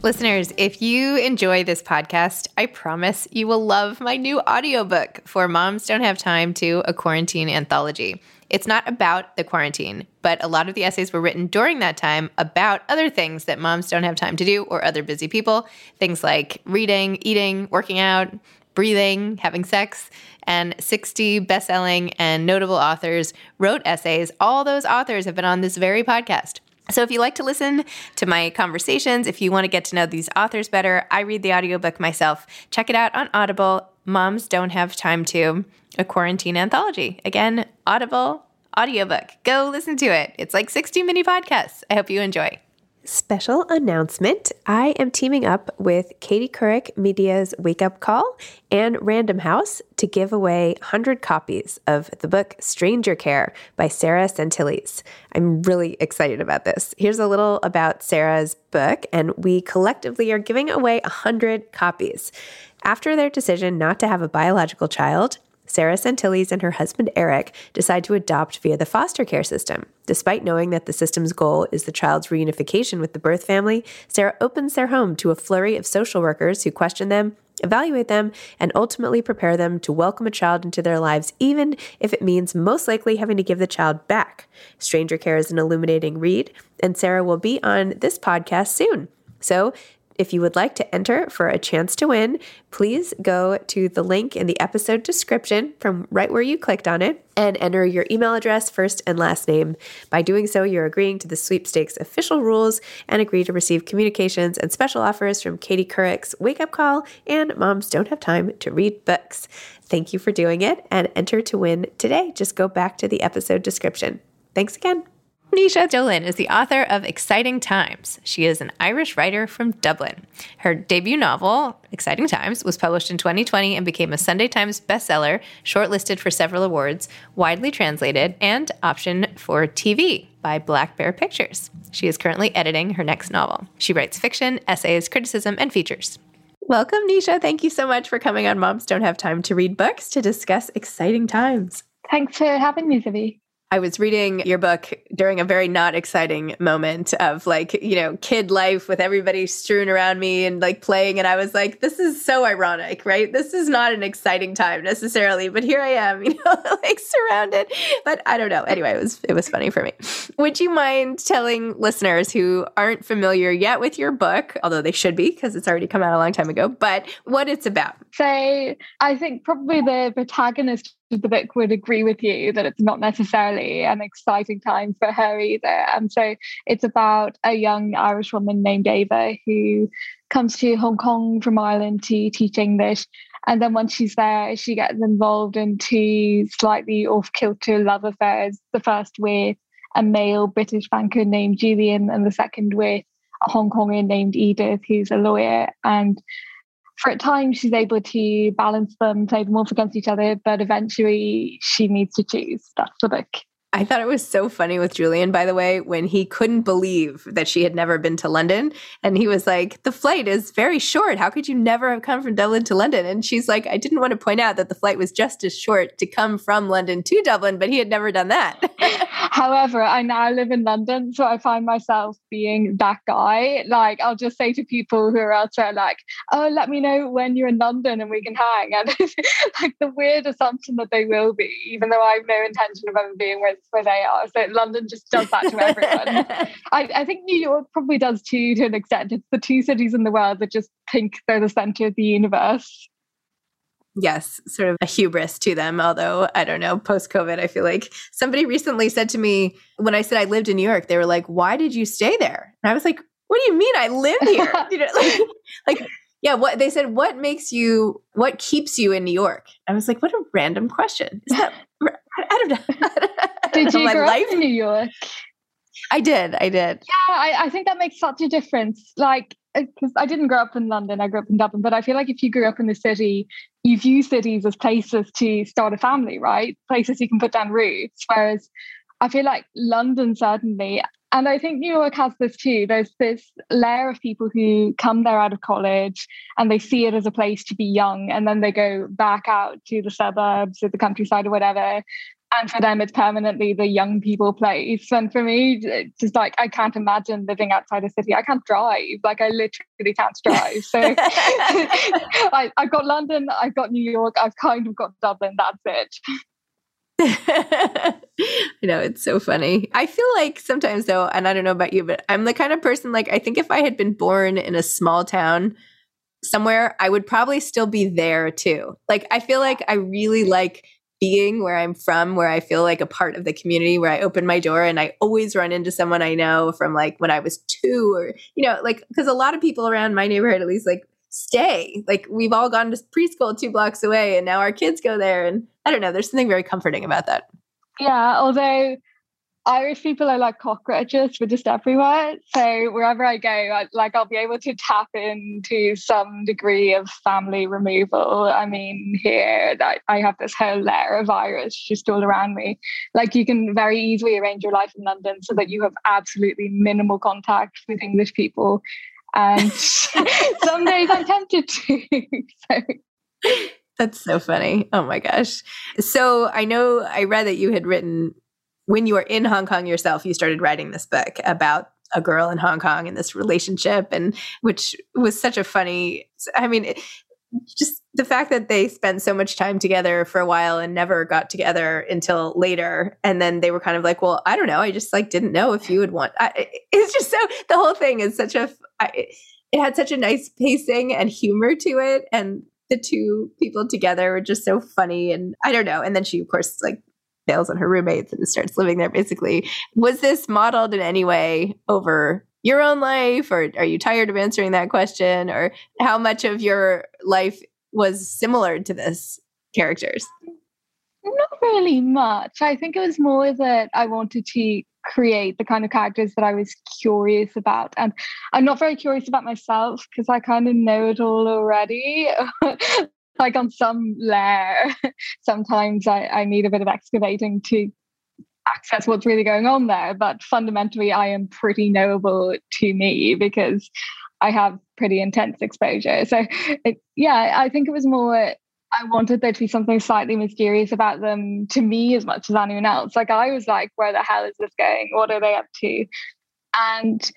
Listeners, if you enjoy this podcast, I promise you will love my new audiobook for Moms Don't Have Time to a Quarantine Anthology. It's not about the quarantine, but a lot of the essays were written during that time about other things that moms don't have time to do or other busy people. Things like reading, eating, working out, breathing, having sex. And 60 best selling and notable authors wrote essays. All those authors have been on this very podcast. So if you like to listen to my conversations, if you want to get to know these authors better, I read the audiobook myself. Check it out on Audible. Moms Don't Have Time to, a quarantine anthology. Again, Audible audiobook. Go listen to it. It's like 60 mini podcasts. I hope you enjoy. Special announcement I am teaming up with Katie Couric Media's Wake Up Call and Random House to give away 100 copies of the book Stranger Care by Sarah Sentilles. I'm really excited about this. Here's a little about Sarah's book, and we collectively are giving away 100 copies. After their decision not to have a biological child, Sarah Sentilles and her husband Eric decide to adopt via the foster care system. Despite knowing that the system's goal is the child's reunification with the birth family, Sarah opens their home to a flurry of social workers who question them, evaluate them, and ultimately prepare them to welcome a child into their lives, even if it means most likely having to give the child back. Stranger Care is an illuminating read, and Sarah will be on this podcast soon. So if you would like to enter for a chance to win, please go to the link in the episode description from right where you clicked on it and enter your email address, first and last name. By doing so, you're agreeing to the sweepstakes official rules and agree to receive communications and special offers from Katie Couric's Wake Up Call and Moms Don't Have Time to Read Books. Thank you for doing it and enter to win today. Just go back to the episode description. Thanks again. Naoise Dolan is the author of Exciting Times. She is an Irish writer from Dublin. Her debut novel, Exciting Times, was published in 2020 and became a Sunday Times bestseller, shortlisted for several awards, widely translated, and optioned for TV by Black Bear Pictures. She is currently editing her next novel. She writes fiction, essays, criticism, and features. Welcome, Naoise. Thank you so much for coming on Moms Don't Have Time to Read Books to discuss Exciting Times. Thanks for having me, Zibby. I was reading your book during a very not exciting moment of like, you know, kid life with everybody strewn around me and like playing. And I was like, this is so ironic, right? This is not an exciting time necessarily, but here I am, you know, like surrounded. But I don't know. Anyway, it was it was funny for me. Would you mind telling listeners who aren't familiar yet with your book, although they should be because it's already come out a long time ago, but what it's about? So I think probably the protagonist the book would agree with you that it's not necessarily an exciting time for her either. And so it's about a young Irish woman named Ava who comes to Hong Kong from Ireland to teach English. And then once she's there, she gets involved in two slightly off kilter love affairs. The first with a male British banker named Julian, and the second with a Hong Konger named Edith, who's a lawyer. And for at times she's able to balance them, play them off against each other, but eventually she needs to choose. That's the book. I thought it was so funny with Julian, by the way, when he couldn't believe that she had never been to London. And he was like, The flight is very short. How could you never have come from Dublin to London? And she's like, I didn't want to point out that the flight was just as short to come from London to Dublin, but he had never done that. However, I now live in London, so I find myself being that guy. Like, I'll just say to people who are elsewhere, like, Oh, let me know when you're in London and we can hang. And like the weird assumption that they will be, even though I have no intention of ever being with where they are. So London just does that to everyone. I, I, think New York probably does too, to an extent. It's the two cities in the world that just think they're the center of the universe. Yes, sort of a hubris to them. Although, I don't know, post COVID, I feel like somebody recently said to me when I said I lived in New York, they were like, Why did you stay there? And I was like, What do you mean I live here? you know, like, like yeah, what they said, what makes you, what keeps you in New York? I was like, what a random question. Is that, I don't know. did you grow life? up in New York? I did. I did. Yeah, I, I think that makes such a difference. Like, because uh, I didn't grow up in London, I grew up in Dublin, but I feel like if you grew up in the city, you view cities as places to start a family, right? Places you can put down roots. Whereas I feel like London certainly, and I think New York has this too. There's this layer of people who come there out of college and they see it as a place to be young, and then they go back out to the suburbs or the countryside or whatever, and for them it's permanently the young people place. And for me it's just like i can't imagine living outside a city. I can't drive. Like i literally can't drive. So I, i've got london i've got new york i've kind of got dublin. That's it. I know it's so funny. I feel like sometimes though, and I don't know about you, but I'm the kind of person like I think if I had been born in a small town somewhere, I would probably still be there too. Like I feel like I really like being where I'm from, where I feel like a part of the community, where I open my door and I always run into someone I know from like when I was two or, you know, like, because a lot of people around my neighborhood at least like stay. Like we've all gone to preschool two blocks away and now our kids go there. And I don't know, there's something very comforting about that. Yeah. Although Irish people are like cockroaches, we're just everywhere. So wherever I go, I, like I'll be able to tap into some degree of family removal. I mean, here I, I have this whole layer of Irish just all around me. Like you can very easily arrange your life in London so that you have absolutely minimal contact with English people. And some days I'm tempted to. so. That's so funny. Oh my gosh. So I know I read that you had written when you were in Hong Kong yourself, you started writing this book about a girl in Hong Kong and this relationship, and which was such a funny. I mean, it, just the fact that they spent so much time together for a while and never got together until later, and then they were kind of like, "Well, I don't know. I just like didn't know if you would want." I, it's just so the whole thing is such a. I, it had such a nice pacing and humor to it, and the two people together were just so funny. And I don't know. And then she, of course, like bails on her roommates and starts living there basically. Was this modeled in any way over your own life or are you tired of answering that question or how much of your life was similar to this characters? Not really much. I think it was more that I wanted to create the kind of characters that I was curious about. And I'm not very curious about myself because I kind of know it all already. like on some layer, sometimes I, I need a bit of excavating to access what's really going on there. But fundamentally, I am pretty knowable to me because I have pretty intense exposure. So, it, yeah, I think it was more I wanted there to be something slightly mysterious about them to me as much as anyone else. Like I was like, where the hell is this going? What are they up to? And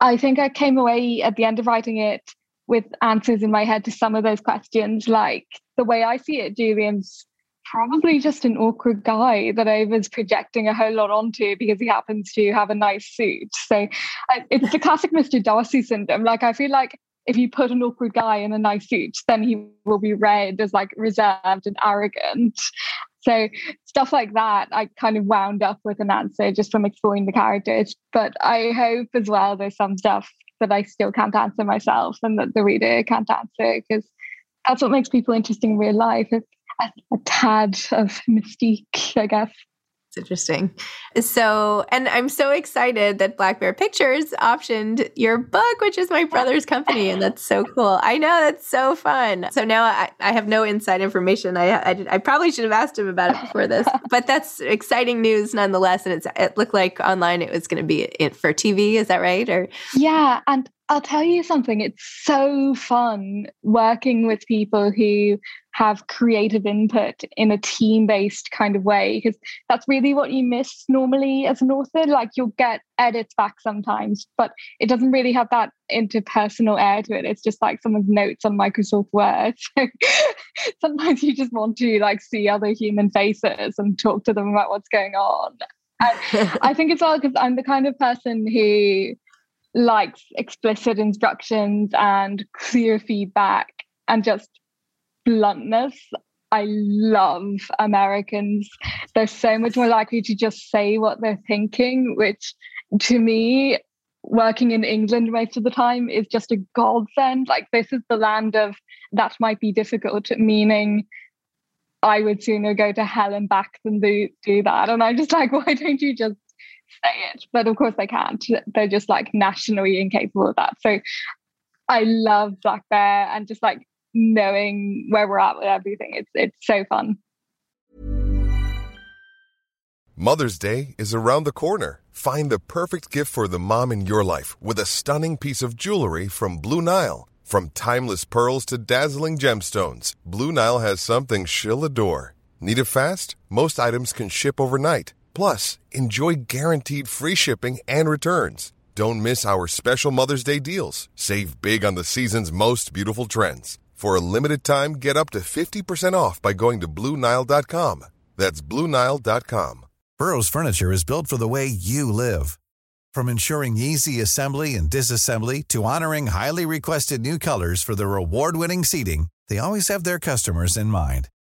I think I came away at the end of writing it with answers in my head to some of those questions. Like the way I see it, Julian's probably just an awkward guy that I was projecting a whole lot onto because he happens to have a nice suit. So it's the classic Mr. Darcy syndrome. Like I feel like if you put an awkward guy in a nice suit, then he will be read as like reserved and arrogant. So stuff like that, I kind of wound up with an answer just from exploring the characters. But I hope as well there's some stuff that I still can't answer myself and that the reader can't answer because that's what makes people interesting in real life. It's a, a tad of mystique, I guess. It's interesting. So, and I'm so excited that Black Bear Pictures optioned your book, which is my brother's company, and that's so cool. I know that's so fun. So now I, I have no inside information. I, I, I probably should have asked him about it before this, but that's exciting news nonetheless. And it's it looked like online it was going to be for TV. Is that right? Or yeah, and I'll tell you something. It's so fun working with people who have creative input in a team based kind of way, because that's really what you miss normally as an author. Like you'll get edits back sometimes, but it doesn't really have that interpersonal air to it. It's just like someone's notes on Microsoft Word. So sometimes you just want to like see other human faces and talk to them about what's going on. I think it's all because I'm the kind of person who likes explicit instructions and clear feedback and just bluntness. I love Americans. They're so much more likely to just say what they're thinking, which to me, working in England most of the time is just a godsend. Like, this is the land of that might be difficult, meaning I would sooner go to hell and back than do, do that. And I'm just like, why don't you just say it, but of course they can't. They're just like nationally incapable of that. So I love Black Bear and just like knowing where we're at with everything. It's it's so fun. Mother's Day is around the corner. Find the perfect gift for the mom in your life with a stunning piece of jewelry from Blue Nile. From timeless pearls to dazzling gemstones, Blue Nile has something she'll adore. Need it fast? Most items can ship overnight. Plus, enjoy guaranteed free shipping and returns. Don't miss our special Mother's Day deals. Save big on the season's most beautiful trends. For a limited time, get up to 50% off by going to Bluenile.com. That's Bluenile.com. Burrow's Furniture is built for the way you live. From ensuring easy assembly and disassembly to honoring highly requested new colors for their award winning seating, they always have their customers in mind.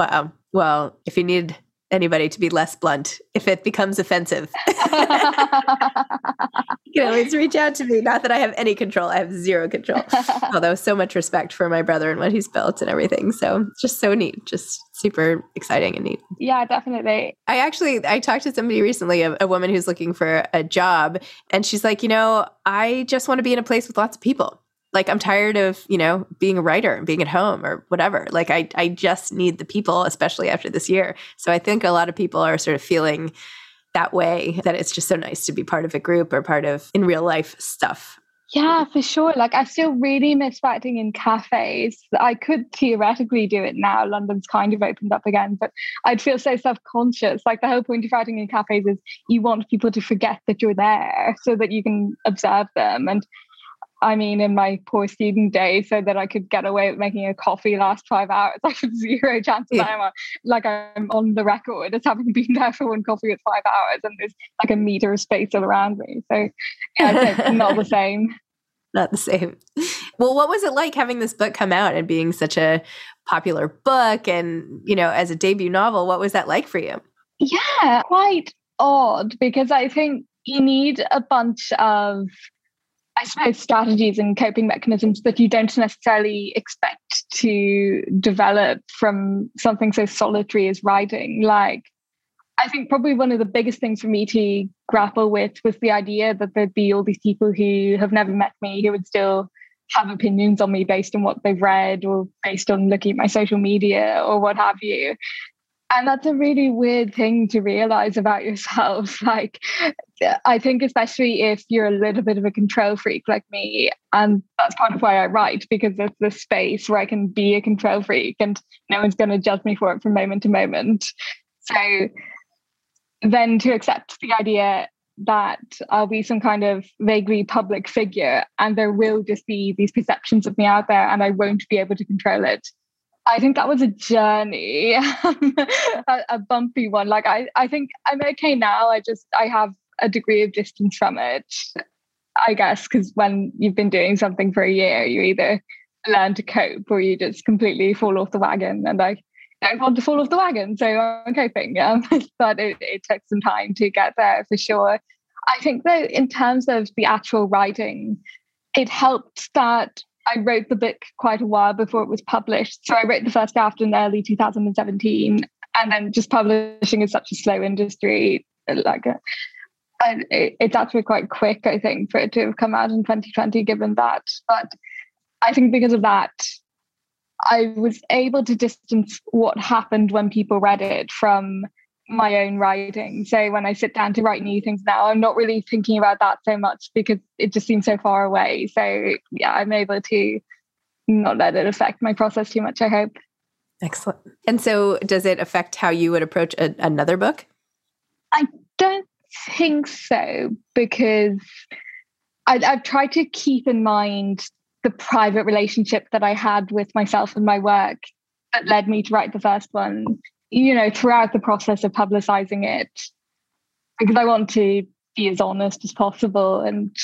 Wow. Well, if you need anybody to be less blunt, if it becomes offensive, you can always reach out to me. Not that I have any control, I have zero control. Although, so much respect for my brother and what he's built and everything. So, just so neat, just super exciting and neat. Yeah, definitely. I actually I talked to somebody recently, a, a woman who's looking for a job, and she's like, you know, I just want to be in a place with lots of people like i'm tired of you know being a writer and being at home or whatever like i i just need the people especially after this year so i think a lot of people are sort of feeling that way that it's just so nice to be part of a group or part of in real life stuff Yeah, for sure. Like I still really miss writing in cafes. I could theoretically do it now. London's kind of opened up again, but I'd feel so self-conscious. Like the whole point of writing in cafes is you want people to forget that you're there so that you can observe them. And I mean, in my poor student days, so that I could get away with making a coffee last five hours, I have zero chance yeah. that I'm like I'm on the record as having been there for one coffee at five hours, and there's like a meter of space all around me. So yeah, it's not the same. Not the same. Well, what was it like having this book come out and being such a popular book, and you know, as a debut novel, what was that like for you? Yeah, quite odd because I think you need a bunch of I suppose, strategies and coping mechanisms that you don't necessarily expect to develop from something so solitary as writing. Like, I think probably one of the biggest things for me to grapple with was the idea that there'd be all these people who have never met me who would still have opinions on me based on what they've read or based on looking at my social media or what have you. And that's a really weird thing to realize about yourself. Like, I think, especially if you're a little bit of a control freak like me, and that's part of why I write, because it's the space where I can be a control freak and no one's going to judge me for it from moment to moment. So then to accept the idea that I'll be some kind of vaguely public figure and there will just be these perceptions of me out there and I won't be able to control it I think that was a journey, a, a, bumpy one. Like I, I think I'm okay now. I just I have a degree of distance from it, I guess, because when you've been doing something for a year, you either learn to cope or you just completely fall off the wagon. And I don't want to fall off the wagon, so I'm coping. Yeah, but it, it took some time to get there for sure. I think that in terms of the actual writing, it helped that I wrote the book quite a while before it was published. So I wrote the first draft in early 2017, and then just publishing is such a slow industry. Like, a, uh, it's actually quite quick, I think, for it to have come out in 2020, given that. But I think because of that, I was able to distance what happened when people read it from my own writing. So when I sit down to write new things now, I'm not really thinking about that so much because it just seems so far away. So yeah, I'm able to not let it affect my process too much, I hope. Excellent. And so does it affect how you would approach a, another book? I don't think so because I, I've tried to keep in mind the private relationship that I had with myself and my work that led me to write the first one you know, throughout the process of publicizing it, because I want to be as honest as possible and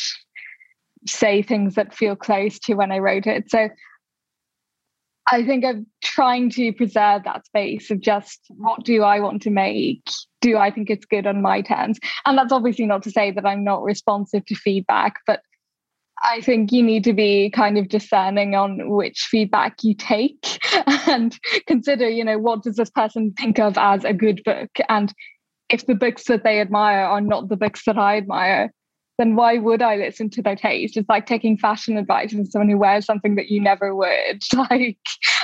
say things that feel close to when I wrote it. So I think I'm trying to preserve that space of just what do I want to make? Do I think it's good on my terms? And that's obviously not to say that I'm not responsive to feedback, but I think you need to be kind of discerning on which feedback you take and consider, you know, what does this person think of as a good book? And if the books that they admire are not the books that I admire, then why would I listen to their taste? It's like taking fashion advice from someone who wears something that you never would. Like,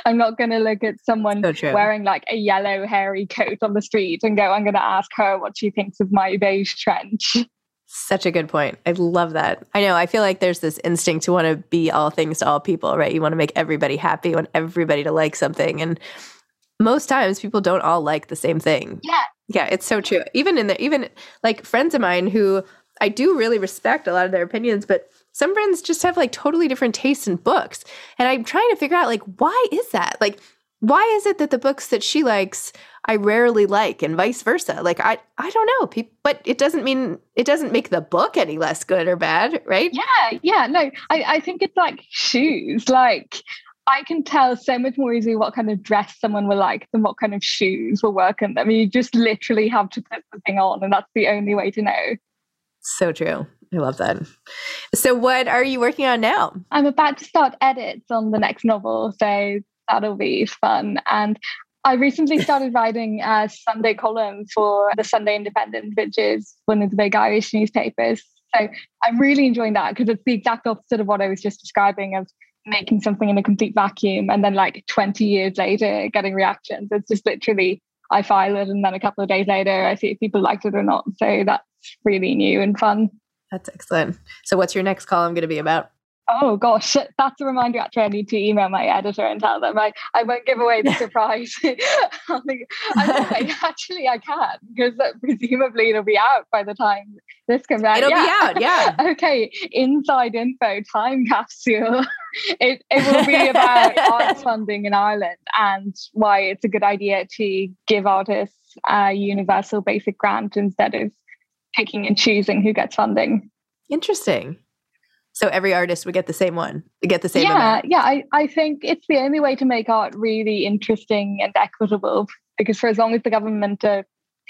I'm not going to look at someone so wearing like a yellow hairy coat on the street and go, I'm going to ask her what she thinks of my beige trench. Such a good point. I love that. I know. I feel like there's this instinct to want to be all things to all people, right? You want to make everybody happy, you want everybody to like something. And most times people don't all like the same thing. Yeah. Yeah, it's so true. Even in the even like friends of mine who I do really respect a lot of their opinions, but some friends just have like totally different tastes in books. And I'm trying to figure out like why is that? Like why is it that the books that she likes I rarely like and vice versa. Like I I don't know, Pe- but it doesn't mean it doesn't make the book any less good or bad, right? Yeah, yeah, no. I I think it's like shoes. Like I can tell so much more easily what kind of dress someone will like than what kind of shoes will work on them. I mean, you just literally have to put the thing on, and that's the only way to know. So true. I love that. So, what are you working on now? I'm about to start edits on the next novel, so that'll be fun. And I recently started writing a Sunday column for the Sunday Independent, which is one of the big Irish newspapers. So I'm really enjoying that because it's the exact opposite of what I was just describing of making something in a complete vacuum and then like 20 years later getting reactions. It's just literally I file it and then a couple of days later I see if people liked it or not. So that's really new and fun. That's excellent. So what's your next column going to be about? Oh gosh, that's a reminder. Actually, I need to email my editor and tell them I, I won't give away the surprise. I, actually, I can because presumably it'll be out by the time this comes out. It'll yeah. be out, yeah. okay, inside info, time capsule. It it will be about arts funding in Ireland and why it's a good idea to give artists a universal basic grant instead of picking and choosing who gets funding. Interesting. So every artist would get the same one, get the same. Yeah, amount. yeah. I, I think it's the only way to make art really interesting and equitable. Because for as long as the government are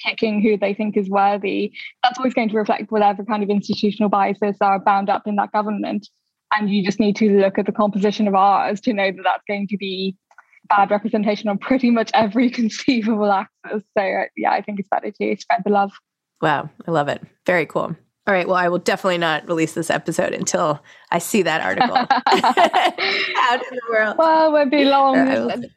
picking who they think is worthy, that's always going to reflect whatever kind of institutional biases are bound up in that government. And you just need to look at the composition of ours to know that that's going to be bad representation on pretty much every conceivable axis. So yeah, I think it's better to spread the love. Wow, I love it. Very cool. All right. Well, I will definitely not release this episode until I see that article out in the world. Well, it won't be long.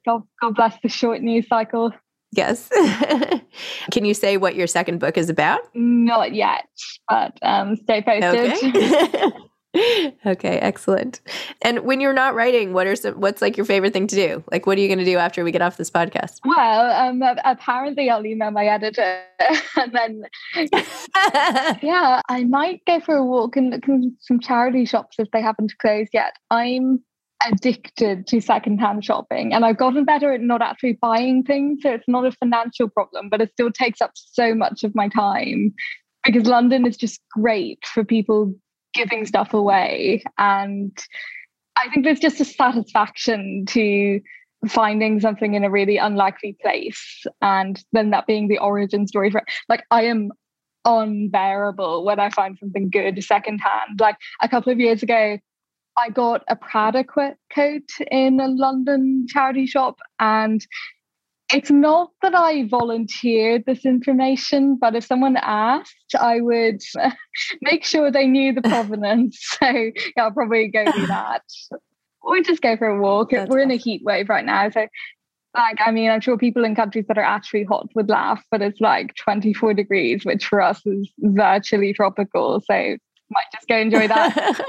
God, God bless the short news cycle. Yes. Can you say what your second book is about? Not yet, but um, stay posted. Okay. okay, excellent. And when you're not writing, what are some what's like your favorite thing to do? Like what are you going to do after we get off this podcast? Well, um apparently I'll email my editor and then yeah, I might go for a walk and look in some charity shops if they haven't closed yet. I'm addicted to secondhand shopping and I've gotten better at not actually buying things. So it's not a financial problem, but it still takes up so much of my time because London is just great for people giving stuff away. And I think there's just a satisfaction to finding something in a really unlikely place and then that being the origin story for. Like I am unbearable when I find something good secondhand. Like a couple of years ago, I got a Prada coat in a London charity shop and it's not that I volunteered this information, but if someone asked, I would make sure they knew the provenance. so yeah, I'll probably go do that. Or just go for a walk. That's We're awesome. in a heat wave right now. So like I mean, I'm sure people in countries that are actually hot would laugh, but it's like 24 degrees, which for us is virtually tropical. So might just go enjoy that.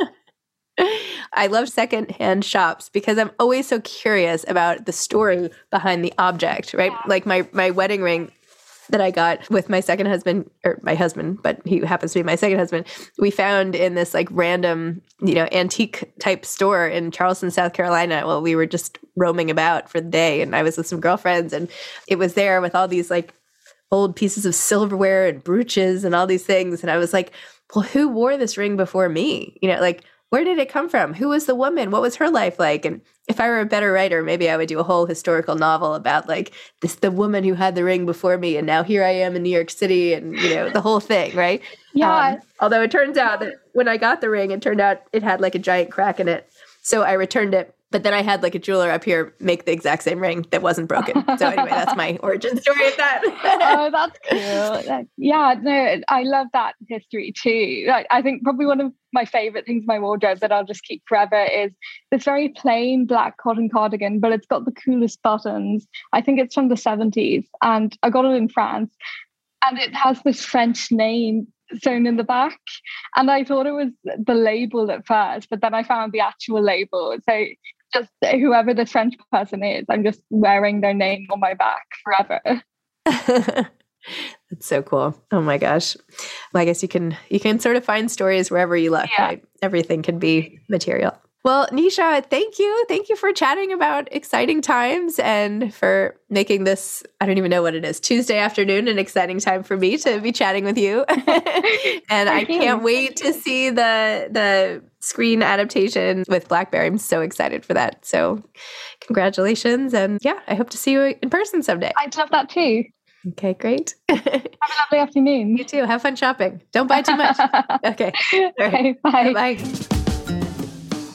I love secondhand shops because I'm always so curious about the story behind the object, right? Yeah. Like my my wedding ring that I got with my second husband or my husband, but he happens to be my second husband. We found in this like random, you know, antique type store in Charleston, South Carolina. Well, we were just roaming about for the day and I was with some girlfriends and it was there with all these like old pieces of silverware and brooches and all these things and I was like, "Well, who wore this ring before me?" You know, like where did it come from? Who was the woman? What was her life like? And if I were a better writer, maybe I would do a whole historical novel about like this the woman who had the ring before me and now here I am in New York City and you know the whole thing, right? Yeah. Um, although it turns out that when I got the ring, it turned out it had like a giant crack in it. So I returned it but then I had like a jeweler up here make the exact same ring that wasn't broken. So anyway, that's my origin story of that. oh, that's cool. Yeah, no, I love that history too. Like, I think probably one of my favorite things in my wardrobe that I'll just keep forever is this very plain black cotton cardigan, but it's got the coolest buttons. I think it's from the 70s and I got it in France. And it has this French name sewn in the back. And I thought it was the label at first, but then I found the actual label. So just whoever this French person is, I'm just wearing their name on my back forever. That's so cool. Oh my gosh. Well, I guess you can you can sort of find stories wherever you look, yeah. right? Everything can be material. Well, Naoise, thank you. Thank you for chatting about exciting times and for making this, I don't even know what it is, Tuesday afternoon, an exciting time for me to be chatting with you. and I can't wait to see the the screen adaptation with Blackberry. I'm so excited for that. So congratulations. And yeah, I hope to see you in person someday. I'd love that too. Okay, great. Have a lovely afternoon. You too. Have fun shopping. Don't buy too much. Okay. okay bye. Bye.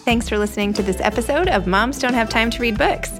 Thanks for listening to this episode of Moms Don't Have Time to Read Books.